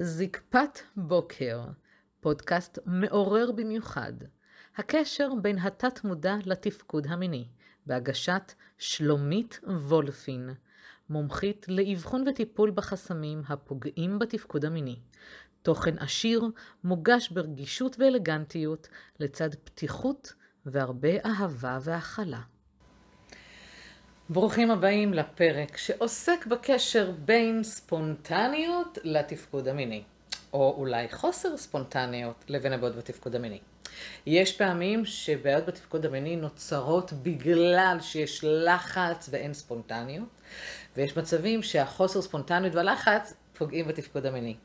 זקפת בוקר, פודקאסט מעורר במיוחד. הקשר בין התת-מודע לתפקוד המיני, בהגשת שלומית וולפין, מומחית לאבחון וטיפול בחסמים הפוגעים בתפקוד המיני. תוכן עשיר, מוגש ברגישות ואלגנטיות, לצד פתיחות והרבה אהבה והכלה. ברוכים הבאים לפרק שעוסק בקשר בין ספונטניות לתפקוד המיני, או אולי חוסר ספונטניות לבין הבעיות בתפקוד המיני. יש פעמים שבעיות בתפקוד המיני נוצרות בגלל שיש לחץ ואין ספונטניות, ויש מצבים שהחוסר ספונטניות והלחץ פוגעים בתפקוד המיני.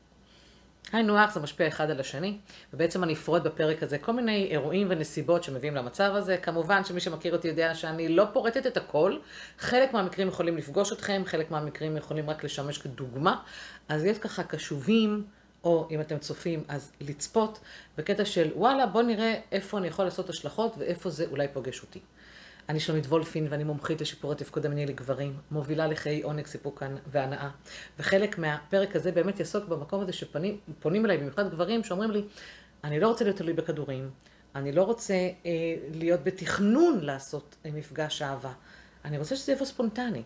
היינו הך, זה משפיע אחד על השני, ובעצם אני אפרוט בפרק הזה כל מיני אירועים ונסיבות שמביאים למצב הזה. כמובן שמי שמכיר אותי יודע שאני לא פורטת את הכל, חלק מהמקרים יכולים לפגוש אתכם, חלק מהמקרים יכולים רק לשמש כדוגמה, אז יש ככה קשובים, או אם אתם צופים, אז לצפות, בקטע של וואלה, בוא נראה איפה אני יכול לעשות השלכות ואיפה זה אולי פוגש אותי. אני שלומית וולפין ואני מומחית לשיפור התפקוד המיני לגברים, מובילה לחיי עונג, סיפוק והנאה. וחלק מהפרק הזה באמת יעסוק במקום הזה שפונים אליי, במיוחד גברים שאומרים לי, אני לא רוצה להיות תלוי בכדורים, אני לא רוצה אה, להיות בתכנון לעשות אה, מפגש אהבה, אני רוצה שזה יבוא ספונטני.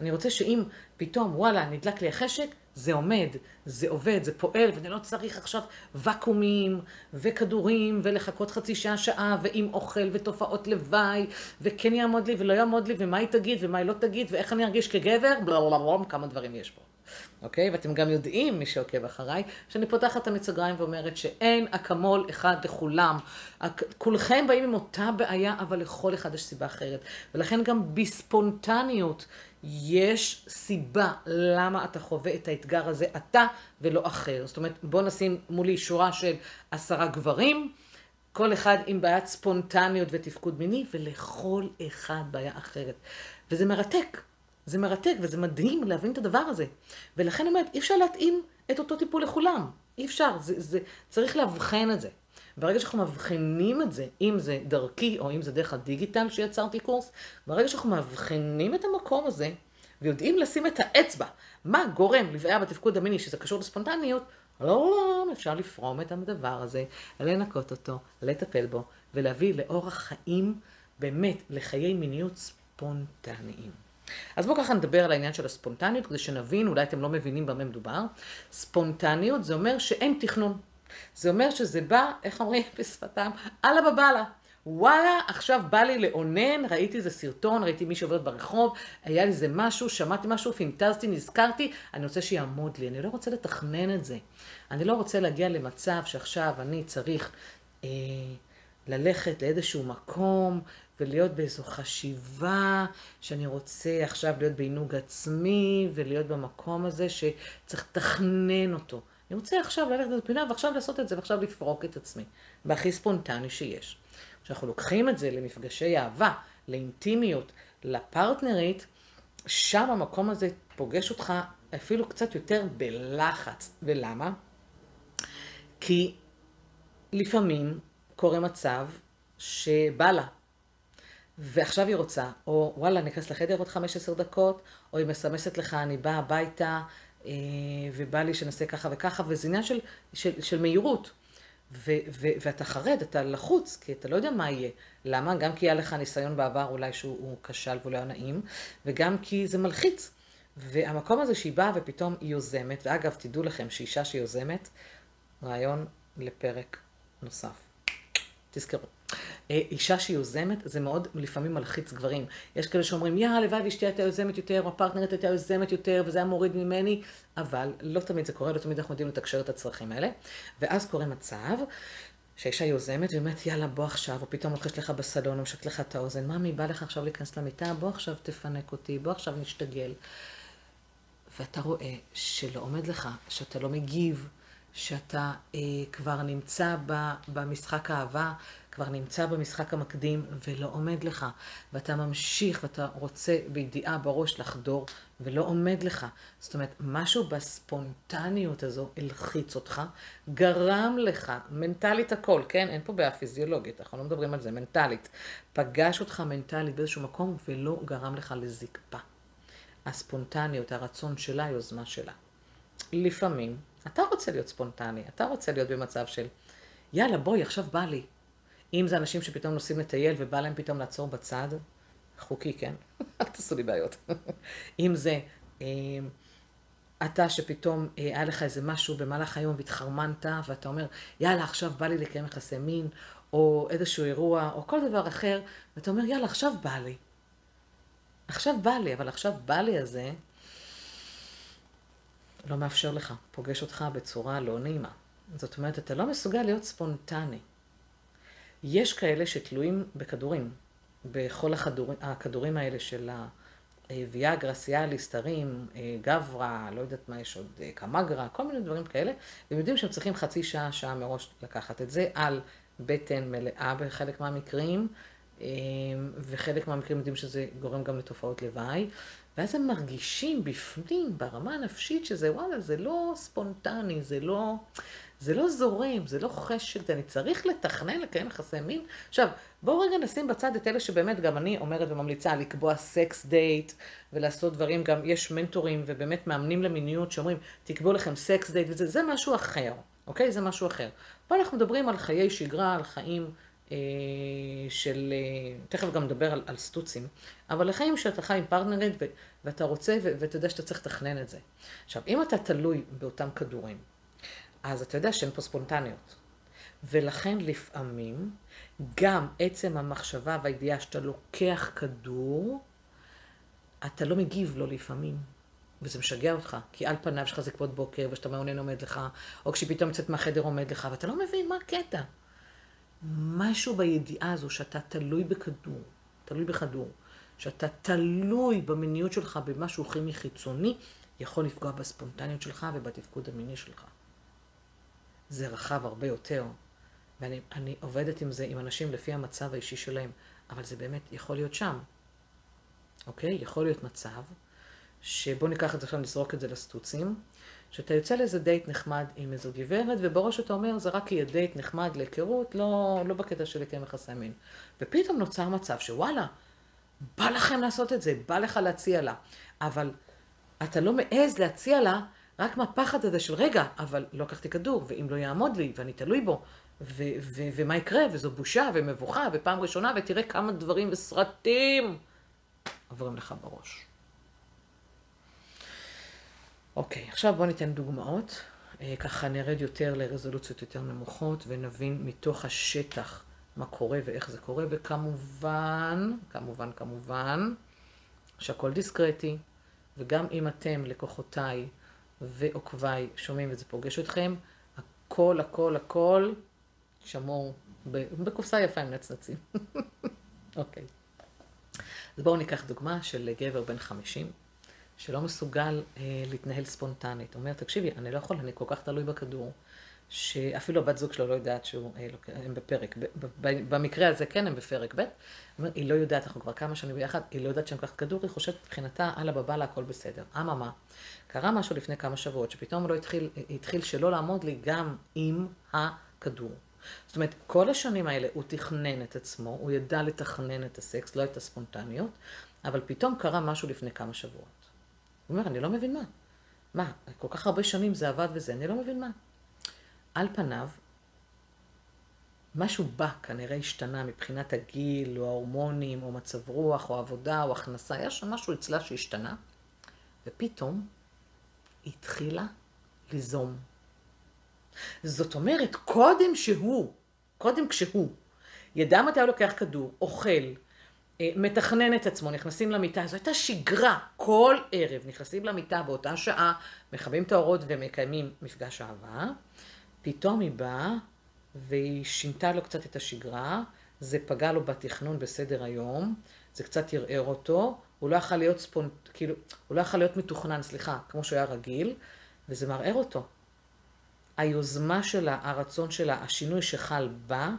אני רוצה שאם פתאום, וואלה, נדלק לי החשק, זה עומד, זה עובד, זה פועל, ואני לא צריך עכשיו ואקומים וכדורים ולחכות חצי שעה, שעה, ועם אוכל ותופעות לוואי, וכן יעמוד לי ולא יעמוד לי, ומה היא תגיד ומה היא לא תגיד, ואיך אני ארגיש כגבר, בלה, כמה דברים יש פה. אוקיי? ואתם גם יודעים, מי שעוקב אחריי, שאני פותחת את המצגריים ואומרת שאין אקמול אחד לכולם. כולכם באים עם אותה בעיה, אבל לכל אחד יש סיבה אחרת. ולכן גם בספונטניות יש סיבה למה אתה חווה את האתגר הזה אתה ולא אחר. זאת אומרת, בוא נשים מולי שורה של עשרה גברים, כל אחד עם בעיית ספונטניות ותפקוד מיני, ולכל אחד בעיה אחרת. וזה מרתק. זה מרתק וזה מדהים להבין את הדבר הזה. ולכן אני אומרת, אי אפשר להתאים את אותו טיפול לכולם. אי אפשר, זה, זה, צריך לאבחן את זה. ברגע שאנחנו מבחינים את זה, אם זה דרכי או אם זה דרך הדיגיטל שיצרתי קורס, ברגע שאנחנו מבחינים את המקום הזה ויודעים לשים את האצבע, מה גורם לבעיה בתפקוד המיני שזה קשור לספונטניות, לא, לא, אפשר לפרום את הדבר הזה, לנקות אותו, לטפל בו ולהביא לאורח חיים, באמת, לחיי מיניות ספונטניים. אז בואו ככה נדבר על העניין של הספונטניות, כדי שנבין, אולי אתם לא מבינים במה מדובר. ספונטניות זה אומר שאין תכנון. זה אומר שזה בא, איך אומרים בשפתם? אללה בבאללה. וואלה, עכשיו בא לי לאונן, ראיתי איזה סרטון, ראיתי מישהו עובד ברחוב, היה לי איזה משהו, שמעתי משהו, פינטזתי, נזכרתי, אני רוצה שיעמוד לי, אני לא רוצה לתכנן את זה. אני לא רוצה להגיע למצב שעכשיו אני צריך אה, ללכת לאיזשהו מקום ולהיות באיזו חשיבה שאני רוצה עכשיו להיות בעינוג עצמי ולהיות במקום הזה שצריך לתכנן אותו. אני רוצה עכשיו ללכת לפינה ועכשיו לעשות את זה ועכשיו לפרוק את עצמי, בהכי ספונטני שיש. כשאנחנו לוקחים את זה למפגשי אהבה, לאינטימיות, לפרטנרית, שם המקום הזה פוגש אותך אפילו קצת יותר בלחץ. ולמה? כי לפעמים קורה מצב שבא לה, ועכשיו היא רוצה, או וואלה, אני אכנס לחדר עוד 15 דקות, או היא מסמסת לך, אני באה הביתה, ובא לי שנעשה ככה וככה, וזה עניין של, של, של מהירות. ו, ו, ואתה חרד, אתה לחוץ, כי אתה לא יודע מה יהיה. למה? גם כי היה לך ניסיון בעבר אולי שהוא כשל והוא לא היה נעים, וגם כי זה מלחיץ. והמקום הזה שהיא באה ופתאום היא יוזמת, ואגב, תדעו לכם שאישה שיוזמת, רעיון לפרק נוסף. תזכרו. אה, אישה שיוזמת, זה מאוד לפעמים מלחיץ גברים. יש כאלה שאומרים, יא, הלוואי ואשתי הייתה יוזמת יותר, או הפרטנרית הייתה יוזמת יותר, וזה היה מוריד ממני, אבל לא תמיד זה קורה, לא תמיד אנחנו יודעים לתקשר את הצרכים האלה. ואז קורה מצב שהאישה יוזמת, והיא אומרת, יאללה, בוא עכשיו, או פתאום לוחש לך בסלון, או משק לך את האוזן, ממי, בא לך עכשיו להיכנס למיטה, בוא עכשיו תפנק אותי, בוא עכשיו נשתגל. ואתה רואה שלא עומד לך, שאתה לא מגיב, שאתה אה, כבר נמצא ב, במשחק האהבה, כבר נמצא במשחק המקדים ולא עומד לך, ואתה ממשיך ואתה רוצה בידיעה בראש לחדור ולא עומד לך. זאת אומרת, משהו בספונטניות הזו הלחיץ אותך, גרם לך, מנטלית הכל, כן? אין פה בעיה פיזיולוגית, אנחנו לא מדברים על זה, מנטלית. פגש אותך מנטלית באיזשהו מקום ולא גרם לך לזקפה. הספונטניות, הרצון שלה, היוזמה שלה. לפעמים אתה רוצה להיות ספונטני, אתה רוצה להיות במצב של, יאללה, בואי, עכשיו בא לי. אם זה אנשים שפתאום נוסעים לטייל ובא להם פתאום לעצור בצד, חוקי, כן? אל תעשו לי בעיות. אם זה אה, אתה שפתאום אה, היה לך איזה משהו במהלך היום והתחרמנת, ואתה אומר, יאללה, עכשיו בא לי לקיים יחסי מין, או איזשהו אירוע, או כל דבר אחר, ואתה אומר, יאללה, עכשיו בא לי. עכשיו בא לי, אבל עכשיו בא לי הזה, לא מאפשר לך, פוגש אותך בצורה לא נעימה. זאת אומרת, אתה לא מסוגל להיות ספונטני. יש כאלה שתלויים בכדורים, בכל הכדורים, הכדורים האלה של הוויאגרה, סיאליס, סטרים, אה, גברה, לא יודעת מה יש עוד, אה, קמגרה, כל מיני דברים כאלה, והם יודעים שהם צריכים חצי שעה, שעה מראש לקחת את זה על בטן מלאה בחלק מהמקרים, אה, וחלק מהמקרים יודעים שזה גורם גם לתופעות לוואי, ואז הם מרגישים בפנים, ברמה הנפשית, שזה וואלה, זה לא ספונטני, זה לא, זה לא זורם, זה לא חשק, אני צריך לתכנן לקיים יחסי מין. עכשיו, בואו רגע נשים בצד את אלה שבאמת גם אני אומרת וממליצה לקבוע sex date ולעשות דברים, גם יש מנטורים ובאמת מאמנים למיניות שאומרים, תקבעו לכם sex date וזה, זה משהו אחר, אוקיי? זה משהו אחר. פה אנחנו מדברים על חיי שגרה, על חיים אה, של, אה, תכף גם נדבר על, על סטוצים, אבל לחיים שאתה חי עם פרטנרית ואתה רוצה ואתה יודע שאתה צריך לתכנן את זה. עכשיו, אם אתה תלוי באותם כדורים, אז אתה יודע שאין פה ספונטניות. ולכן לפעמים גם עצם המחשבה והידיעה שאתה לוקח כדור, אתה לא מגיב לו לפעמים. וזה משגע אותך, כי על פניו שלך זה כבוד בוקר, ושאתה מעונן עומד לך, או כשפתאום יוצאת מהחדר עומד לך, ואתה לא מבין מה הקטע. משהו בידיעה הזו שאתה תלוי בכדור, תלוי בכדור, שאתה תלוי במיניות שלך במשהו כימי חיצוני, יכול לפגוע בספונטניות שלך ובתפקוד המיני שלך. זה רחב הרבה יותר, ואני עובדת עם זה, עם אנשים לפי המצב האישי שלהם, אבל זה באמת יכול להיות שם, אוקיי? יכול להיות מצב שבוא ניקח את זה עכשיו, נזרוק את זה לסטוצים, שאתה יוצא לאיזה דייט נחמד עם איזו גברת, ובראש אתה אומר, זה רק יהיה דייט נחמד להיכרות, לא, לא בקטע של לקיים יחסי מין. ופתאום נוצר מצב שוואלה, בא לכם לעשות את זה, בא לך להציע לה, אבל אתה לא מעז להציע לה רק מהפחד הזה של רגע, אבל לא לקחתי כדור, ואם לא יעמוד לי, ואני תלוי בו, ו- ו- ומה יקרה, וזו בושה ומבוכה, ופעם ראשונה, ותראה כמה דברים וסרטים עוברים לך בראש. אוקיי, עכשיו בואו ניתן דוגמאות. אה, ככה נרד יותר לרזולוציות יותר נמוכות, ונבין מתוך השטח מה קורה ואיך זה קורה, וכמובן, כמובן, כמובן, שהכל דיסקרטי, וגם אם אתם, לקוחותיי ועוקביי, שומעים וזה פוגש אתכם, הכל, הכל, הכל שמור בקופסה יפה עם נצנצים. אוקיי. אז בואו ניקח דוגמה של גבר בן 50, שלא מסוגל אה, להתנהל ספונטנית. הוא אומר, תקשיבי, אני לא יכול, אני כל כך תלוי בכדור, שאפילו הבת זוג שלו לא יודעת שהוא, אה, לא, הם בפרק, במקרה הזה כן, הם בפרק ב', היא לא יודעת, אנחנו כבר כמה שנים ביחד, היא לא יודעת שאני לוקחת כדור, היא חושבת מבחינתה, אללה בבאללה, הכל בסדר. אממה, קרה משהו לפני כמה שבועות, שפתאום לא התחיל, התחיל שלא לעמוד לי גם עם הכדור. זאת אומרת, כל השנים האלה הוא תכנן את עצמו, הוא ידע לתכנן את הסקס, לא את הספונטניות, אבל פתאום קרה משהו לפני כמה שבועות. הוא אומר, אני לא מבין מה. מה, כל כך הרבה שנים זה עבד וזה, אני לא מבין מה. על פניו, משהו בא, כנראה השתנה מבחינת הגיל, או ההורמונים, או מצב רוח, או עבודה, או הכנסה, היה שם משהו אצלה שהשתנה, ופתאום היא התחילה ליזום. זאת אומרת, קודם שהוא, קודם כשהוא ידע מתי הוא לוקח כדור, אוכל, אה, מתכנן את עצמו, נכנסים למיטה, זו הייתה שגרה, כל ערב. נכנסים למיטה באותה שעה, מכבים את האורות ומקיימים מפגש אהבה, פתאום היא באה והיא שינתה לו קצת את השגרה, זה פגע לו בתכנון בסדר היום, זה קצת ערער אותו, הוא לא יכול להיות ספונט... כאילו, הוא לא יכול להיות מתוכנן, סליחה, כמו שהוא היה רגיל, וזה מערער אותו. היוזמה שלה, הרצון שלה, השינוי שחל בה,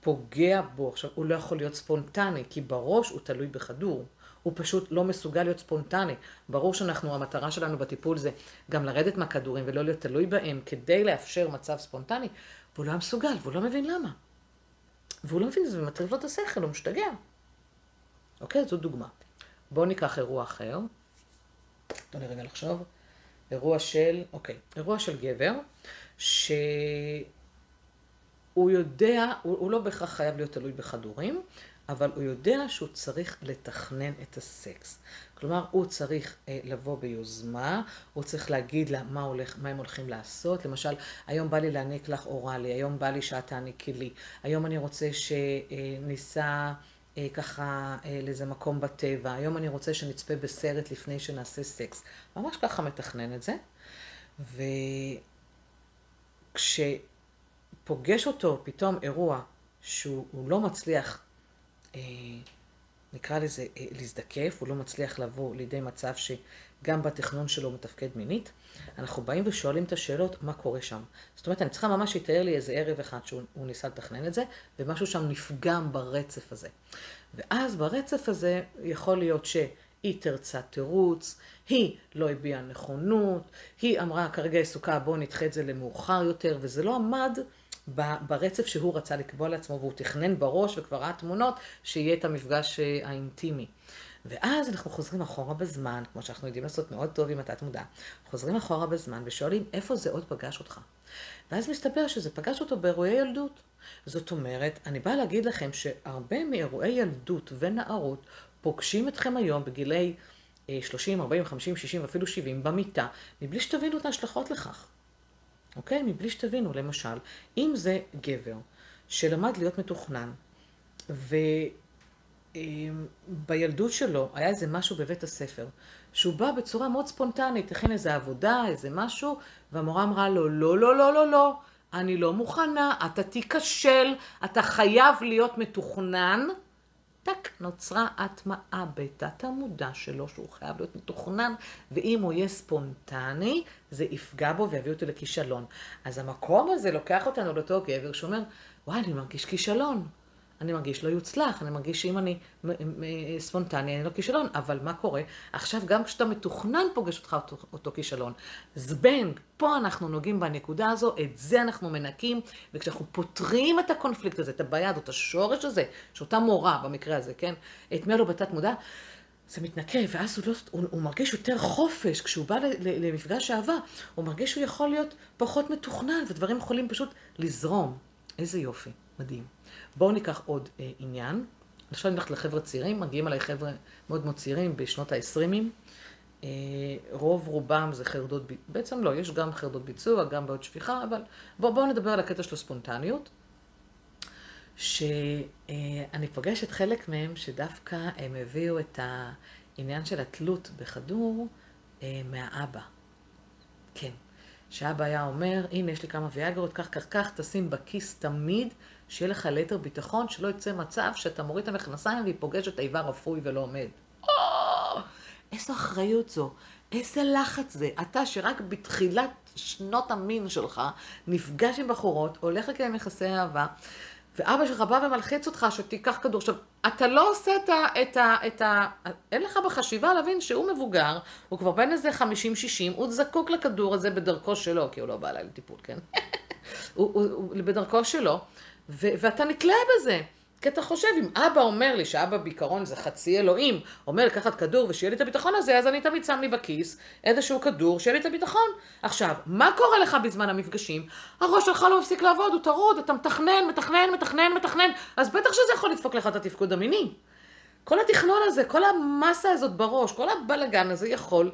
פוגע בו. עכשיו, הוא לא יכול להיות ספונטני, כי בראש הוא תלוי בכדור. הוא פשוט לא מסוגל להיות ספונטני. ברור שאנחנו, המטרה שלנו בטיפול זה גם לרדת מהכדורים ולא להיות תלוי בהם כדי לאפשר מצב ספונטני, והוא לא מסוגל, והוא לא מבין למה. והוא לא מבין את זה ומטריב לו את השכל, הוא משתגע. אוקיי? זו דוגמה. בואו ניקח אירוע אחר. תנו לי רגע לחשוב. אירוע של, אוקיי, אירוע של גבר, שהוא יודע, הוא, הוא לא בהכרח חייב להיות תלוי בכדורים, אבל הוא יודע שהוא צריך לתכנן את הסקס. כלומר, הוא צריך אה, לבוא ביוזמה, הוא צריך להגיד לה מה, הולך, מה הם הולכים לעשות. למשל, היום בא לי להעניק לך אוראלי, היום בא לי שאת תעניקי לי, היום אני רוצה שניסע אה, ככה אה, לאיזה מקום בטבע, היום אני רוצה שנצפה בסרט לפני שנעשה סקס. ממש ככה מתכנן את זה. וכשפוגש אותו פתאום אירוע שהוא לא מצליח נקרא לזה, אה, להזדקף, הוא לא מצליח לבוא לידי מצב שגם בתכנון שלו הוא מתפקד מינית, אנחנו באים ושואלים את השאלות, מה קורה שם. זאת אומרת, אני צריכה ממש שיתאר לי איזה ערב אחד שהוא ניסה לתכנן את זה, ומשהו שם נפגם ברצף הזה. ואז ברצף הזה יכול להיות שהיא תרצה תירוץ, היא לא הביעה נכונות, היא אמרה, כרגע היא עסוקה, בואו נדחה את זה למאוחר יותר, וזה לא עמד ברצף שהוא רצה לקבוע לעצמו, והוא תכנן בראש וכבר ראה תמונות, שיהיה את המפגש אה, האינטימי. ואז אנחנו חוזרים אחורה בזמן, כמו שאנחנו יודעים לעשות מאוד טוב עם התת מודע, חוזרים אחורה בזמן ושואלים איפה זה עוד פגש אותך. ואז מסתבר שזה פגש אותו באירועי ילדות. זאת אומרת, אני באה להגיד לכם שהרבה מאירועי ילדות ונערות פוגשים אתכם היום בגילי 30, 40, 50, 60 אפילו 70 במיטה, מבלי שתבינו את ההשלכות לכך. אוקיי? מבלי שתבינו, למשל, אם זה גבר שלמד להיות מתוכנן, ובילדות שלו היה איזה משהו בבית הספר, שהוא בא בצורה מאוד ספונטנית, הכין איזה עבודה, איזה משהו, והמורה אמרה לו, לא, לא, לא, לא, לא, אני לא מוכנה, אתה תיכשל, אתה חייב להיות מתוכנן. טק, נוצרה הטמעה בתת המודע שלו שהוא חייב להיות מתוכנן, ואם הוא יהיה ספונטני, זה יפגע בו ויביא אותו לכישלון. אז המקום הזה לוקח אותנו לאותו גבר שאומר, וואי, אני מרגיש כישלון. אני מרגיש לא יוצלח, אני מרגיש שאם אני ספונטני, אני לא כישלון, אבל מה קורה? עכשיו גם כשאתה מתוכנן פוגש אותך אותו, אותו כישלון. זבנג, פה אנחנו נוגעים בנקודה הזו, את זה אנחנו מנקים, וכשאנחנו פותרים את הקונפליקט הזה, את הבעיה הזאת, השורש הזה, שאותה מורה במקרה הזה, כן? מי לו בתת מודע, זה מתנקה, ואז הוא, לא, הוא, הוא מרגיש יותר חופש, כשהוא בא למפגש אהבה, הוא מרגיש שהוא יכול להיות פחות מתוכנן, ודברים יכולים פשוט לזרום. איזה יופי, מדהים. בואו ניקח עוד אה, עניין. עכשיו אני הולכת לחבר'ה צעירים, מגיעים אליי חבר'ה מאוד מאוד צעירים בשנות ה-20. אה, רוב רובם זה חרדות, בעצם לא, יש גם חרדות ביצוע, גם בעוד שפיכה, אבל בואו בוא נדבר על הקטע של הספונטניות. שאני אה, פוגשת חלק מהם שדווקא הם הביאו את העניין של התלות בכדור אה, מהאבא. כן. שאבא היה אומר, הנה יש לי כמה ויאגרות, כך כך כך, תשים בכיס תמיד, שיהיה לך ליתר ביטחון, שלא יצא מצב שאתה מוריד את המכנסיים והיא פוגשת איבר רפוי ולא עומד. או, איזו אחריות זו, איזה לחץ זה. אתה שרק בתחילת שנות המין שלך נפגש עם בחורות, הולך לקיים יחסי אהבה, ואבא שלך בא ומלחיץ אותך שתיקח כדור. עכשיו, אתה לא עושה את ה... את ה, את ה אין לך בחשיבה להבין שהוא מבוגר, הוא כבר בן איזה 50-60, הוא זקוק לכדור הזה בדרכו שלו, כי הוא לא בא אליי לטיפול, כן? הוא, הוא, הוא בדרכו שלו, ו, ואתה נתלה בזה. כי אתה חושב, אם אבא אומר לי, שאבא בעיקרון זה חצי אלוהים, אומר לקחת כדור ושיהיה לי את הביטחון הזה, אז אני תמיד שם לי בכיס איזשהו כדור, שיהיה לי את הביטחון. עכשיו, מה קורה לך בזמן המפגשים? הראש שלך לא מפסיק לעבוד, הוא טרוד, אתה מתכנן, מתכנן, מתכנן, מתכנן, אז בטח שזה יכול לדפוק לך את התפקוד המיני. כל התכנון הזה, כל המסה הזאת בראש, כל הבלגן הזה יכול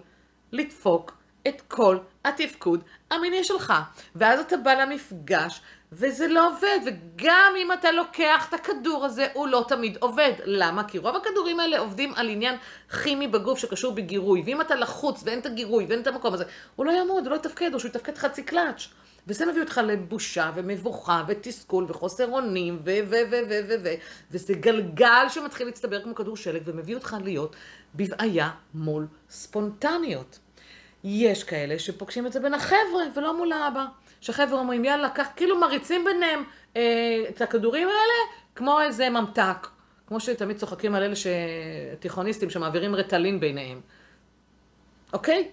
לדפוק את כל התפקוד המיני שלך. ואז אתה בא למפגש, וזה לא עובד, וגם אם אתה לוקח את הכדור הזה, הוא לא תמיד עובד. למה? כי רוב הכדורים האלה עובדים על עניין כימי בגוף שקשור בגירוי, ואם אתה לחוץ ואין את הגירוי ואין את המקום הזה, הוא לא יעמוד, הוא לא יתפקד, או שהוא יתפקד חצי קלאץ'. וזה מביא אותך לבושה ומבוכה ותסכול וחוסר אונים ו... ו... ו... ו... ו... ו... וזה גלגל שמתחיל להצטבר כמו כדור שלג ומביא אותך להיות בבעיה מול ספונטניות. יש כאלה שפוגשים את זה בין החבר'ה ולא מול האבא. שחבר'ה אומרים יאללה, קח, כאילו מריצים ביניהם אה, את הכדורים האלה כמו איזה ממתק. כמו שתמיד צוחקים על אלה תיכוניסטים שמעבירים רטלין ביניהם. אוקיי?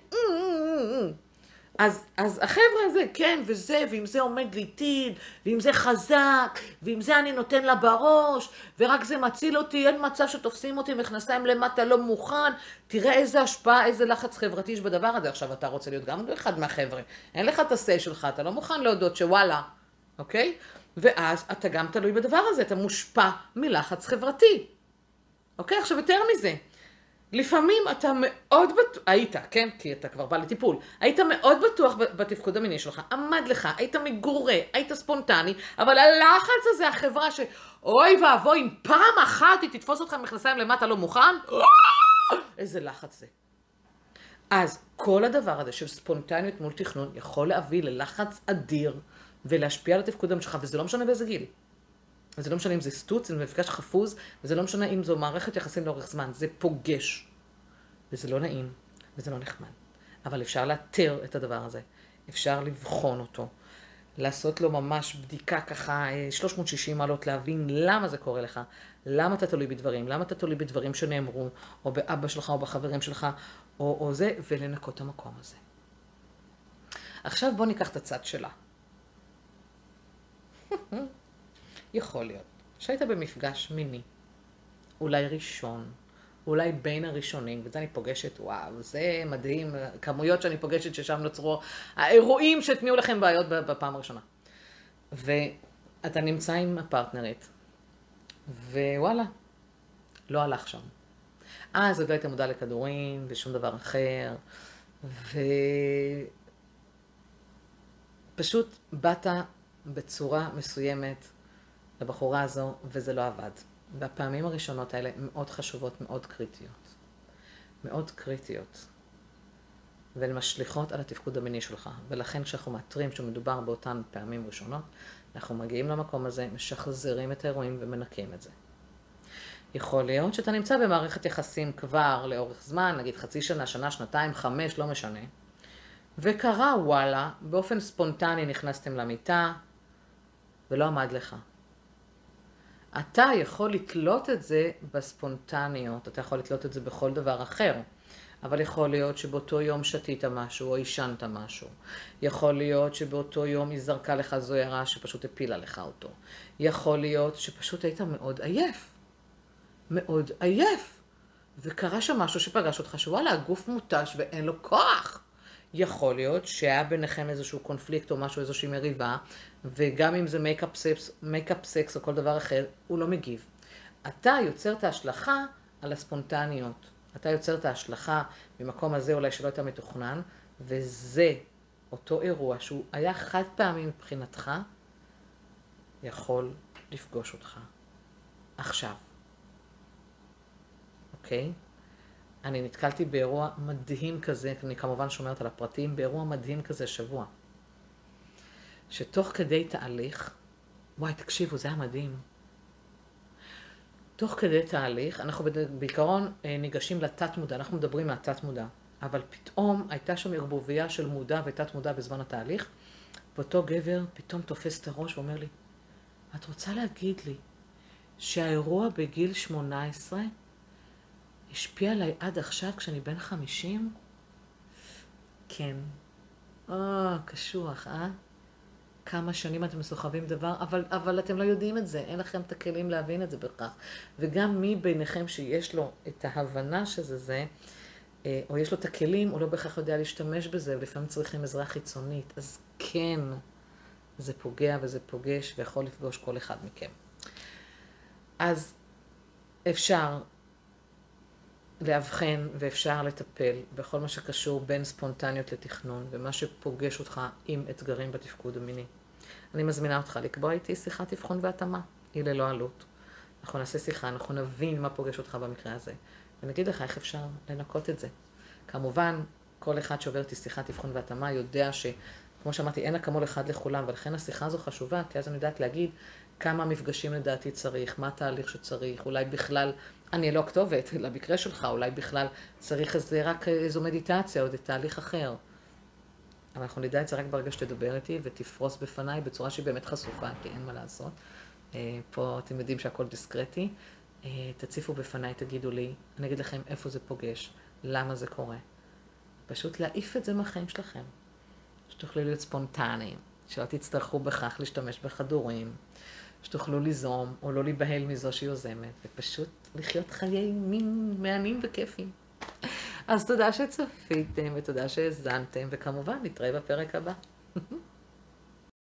אז, אז החבר'ה הזה, כן, וזה, ואם זה עומד לי טיל, ואם זה חזק, ואם זה אני נותן לה בראש, ורק זה מציל אותי, אין מצב שתופסים אותי מכנסיים למטה לא מוכן, תראה איזה השפעה, איזה לחץ חברתי יש בדבר הזה. עכשיו, אתה רוצה להיות גם אחד מהחבר'ה, אין לך את ה-say שלך, אתה לא מוכן להודות שוואלה, אוקיי? ואז אתה גם תלוי בדבר הזה, אתה מושפע מלחץ חברתי. אוקיי? עכשיו, יותר מזה. לפעמים אתה מאוד בטוח, היית, כן? כי אתה כבר בא לטיפול. היית מאוד בטוח בתפקוד המיני שלך, עמד לך, היית מגורה, היית ספונטני, אבל הלחץ הזה, החברה ש... אוי ואבוי, אם פעם אחת היא תתפוס אותך מכנסיים למטה לא מוכן, איזה לחץ זה. אז כל הדבר הזה של ספונטניות מול תכנון יכול להביא ללחץ אדיר ולהשפיע על התפקוד שלך, וזה לא משנה באיזה גיל. וזה לא משנה אם זה סטוץ, אם זה מפגש חפוז, וזה לא משנה אם זו מערכת יחסים לאורך זמן, זה פוגש. וזה לא נעים, וזה לא נחמד. אבל אפשר לאתר את הדבר הזה, אפשר לבחון אותו, לעשות לו ממש בדיקה ככה 360 אה, מעלות, להבין למה זה קורה לך, למה אתה תלוי בדברים, למה אתה תלוי בדברים שנאמרו, או באבא שלך, או בחברים שלך, או, או זה, ולנקות את המקום הזה. עכשיו בוא ניקח את הצד שלה. יכול להיות שהיית במפגש מיני, אולי ראשון, אולי בין הראשונים, וזה אני פוגשת, וואו, זה מדהים, כמויות שאני פוגשת ששם נוצרו האירועים שהטמיעו לכם בעיות בפעם הראשונה. ואתה נמצא עם הפרטנרית, ווואלה, לא הלך שם. אז עוד לא היית מודע לכדורים ושום דבר אחר, ופשוט באת בצורה מסוימת לבחורה הזו, וזה לא עבד. והפעמים הראשונות האלה מאוד חשובות, מאוד קריטיות. מאוד קריטיות. והן משליכות על התפקוד המיני שלך. ולכן כשאנחנו מאתרים שמדובר באותן פעמים ראשונות, אנחנו מגיעים למקום הזה, משחזרים את האירועים ומנקים את זה. יכול להיות שאתה נמצא במערכת יחסים כבר לאורך זמן, נגיד חצי שנה, שנה, שנתיים, חמש, לא משנה. וקרה וואלה, באופן ספונטני נכנסתם למיטה, ולא עמד לך. אתה יכול לתלות את זה בספונטניות, אתה יכול לתלות את זה בכל דבר אחר. אבל יכול להיות שבאותו יום שתית משהו או עישנת משהו. יכול להיות שבאותו יום היא זרקה לך זוהרה שפשוט הפילה לך אותו. יכול להיות שפשוט היית מאוד עייף. מאוד עייף. וקרה שם משהו שפגש אותך שוואלה, הגוף מותש ואין לו כוח. יכול להיות שהיה ביניכם איזשהו קונפליקט או משהו, איזושהי מריבה, וגם אם זה make-up sex, make-up sex או כל דבר אחר, הוא לא מגיב. אתה יוצר את ההשלכה על הספונטניות. אתה יוצר את ההשלכה ממקום הזה אולי שלא הייתה מתוכנן, וזה אותו אירוע שהוא היה חד פעמי מבחינתך, יכול לפגוש אותך עכשיו. אוקיי? אני נתקלתי באירוע מדהים כזה, אני כמובן שומרת על הפרטים, באירוע מדהים כזה שבוע. שתוך כדי תהליך, וואי, תקשיבו, זה היה מדהים. תוך כדי תהליך, אנחנו בעיקרון אה, ניגשים לתת מודע, אנחנו מדברים מהתת מודע, אבל פתאום הייתה שם ערבוביה של מודע ותת מודע בזמן התהליך, ואותו גבר פתאום תופס את הראש ואומר לי, את רוצה להגיד לי שהאירוע בגיל 18 השפיע עליי עד עכשיו כשאני בן 50? כן. או, קשוח, אה? כמה שנים אתם מסוחבים דבר, אבל, אבל אתם לא יודעים את זה, אין לכם את הכלים להבין את זה בכך. וגם מי ביניכם שיש לו את ההבנה שזה זה, אה, או יש לו את הכלים, הוא לא בהכרח יודע להשתמש בזה, ולפעמים צריכים עזרה חיצונית. אז כן, זה פוגע וזה פוגש ויכול לפגוש כל אחד מכם. אז אפשר לאבחן ואפשר לטפל בכל מה שקשור בין ספונטניות לתכנון ומה שפוגש אותך עם אתגרים בתפקוד המיני. אני מזמינה אותך לקבוע איתי שיחת אבחון והתאמה, היא ללא עלות. אנחנו נעשה שיחה, אנחנו נבין מה פוגש אותך במקרה הזה, ונגיד לך איך אפשר לנקות את זה. כמובן, כל אחד שעובר איתי שיחת אבחון והתאמה יודע ש... כמו שאמרתי, אין אקמול אחד לכולם, ולכן השיחה הזו חשובה, כי אז אני יודעת להגיד כמה מפגשים לדעתי צריך, מה התהליך שצריך, אולי בכלל אני לא הכתובת, למקרה שלך, אולי בכלל צריך איזה, רק איזו מדיטציה או איזה תהליך אחר. אבל אנחנו נדע את זה רק ברגע שתדבר איתי ותפרוס בפניי בצורה שהיא באמת חשופה, כי אין מה לעשות. אה, פה אתם יודעים שהכל דיסקרטי. אה, תציפו בפניי, תגידו לי, אני אגיד לכם איפה זה פוגש, למה זה קורה. פשוט להעיף את זה מהחיים שלכם. שתוכלו להיות ספונטניים, שלא תצטרכו בכך להשתמש בכדורים, שתוכלו ליזום או לא להיבהל מזו שיוזמת, ופשוט לחיות חיי מין מהנים וכיפים. אז תודה שצפיתם ותודה שהאזנתם, וכמובן נתראה בפרק הבא.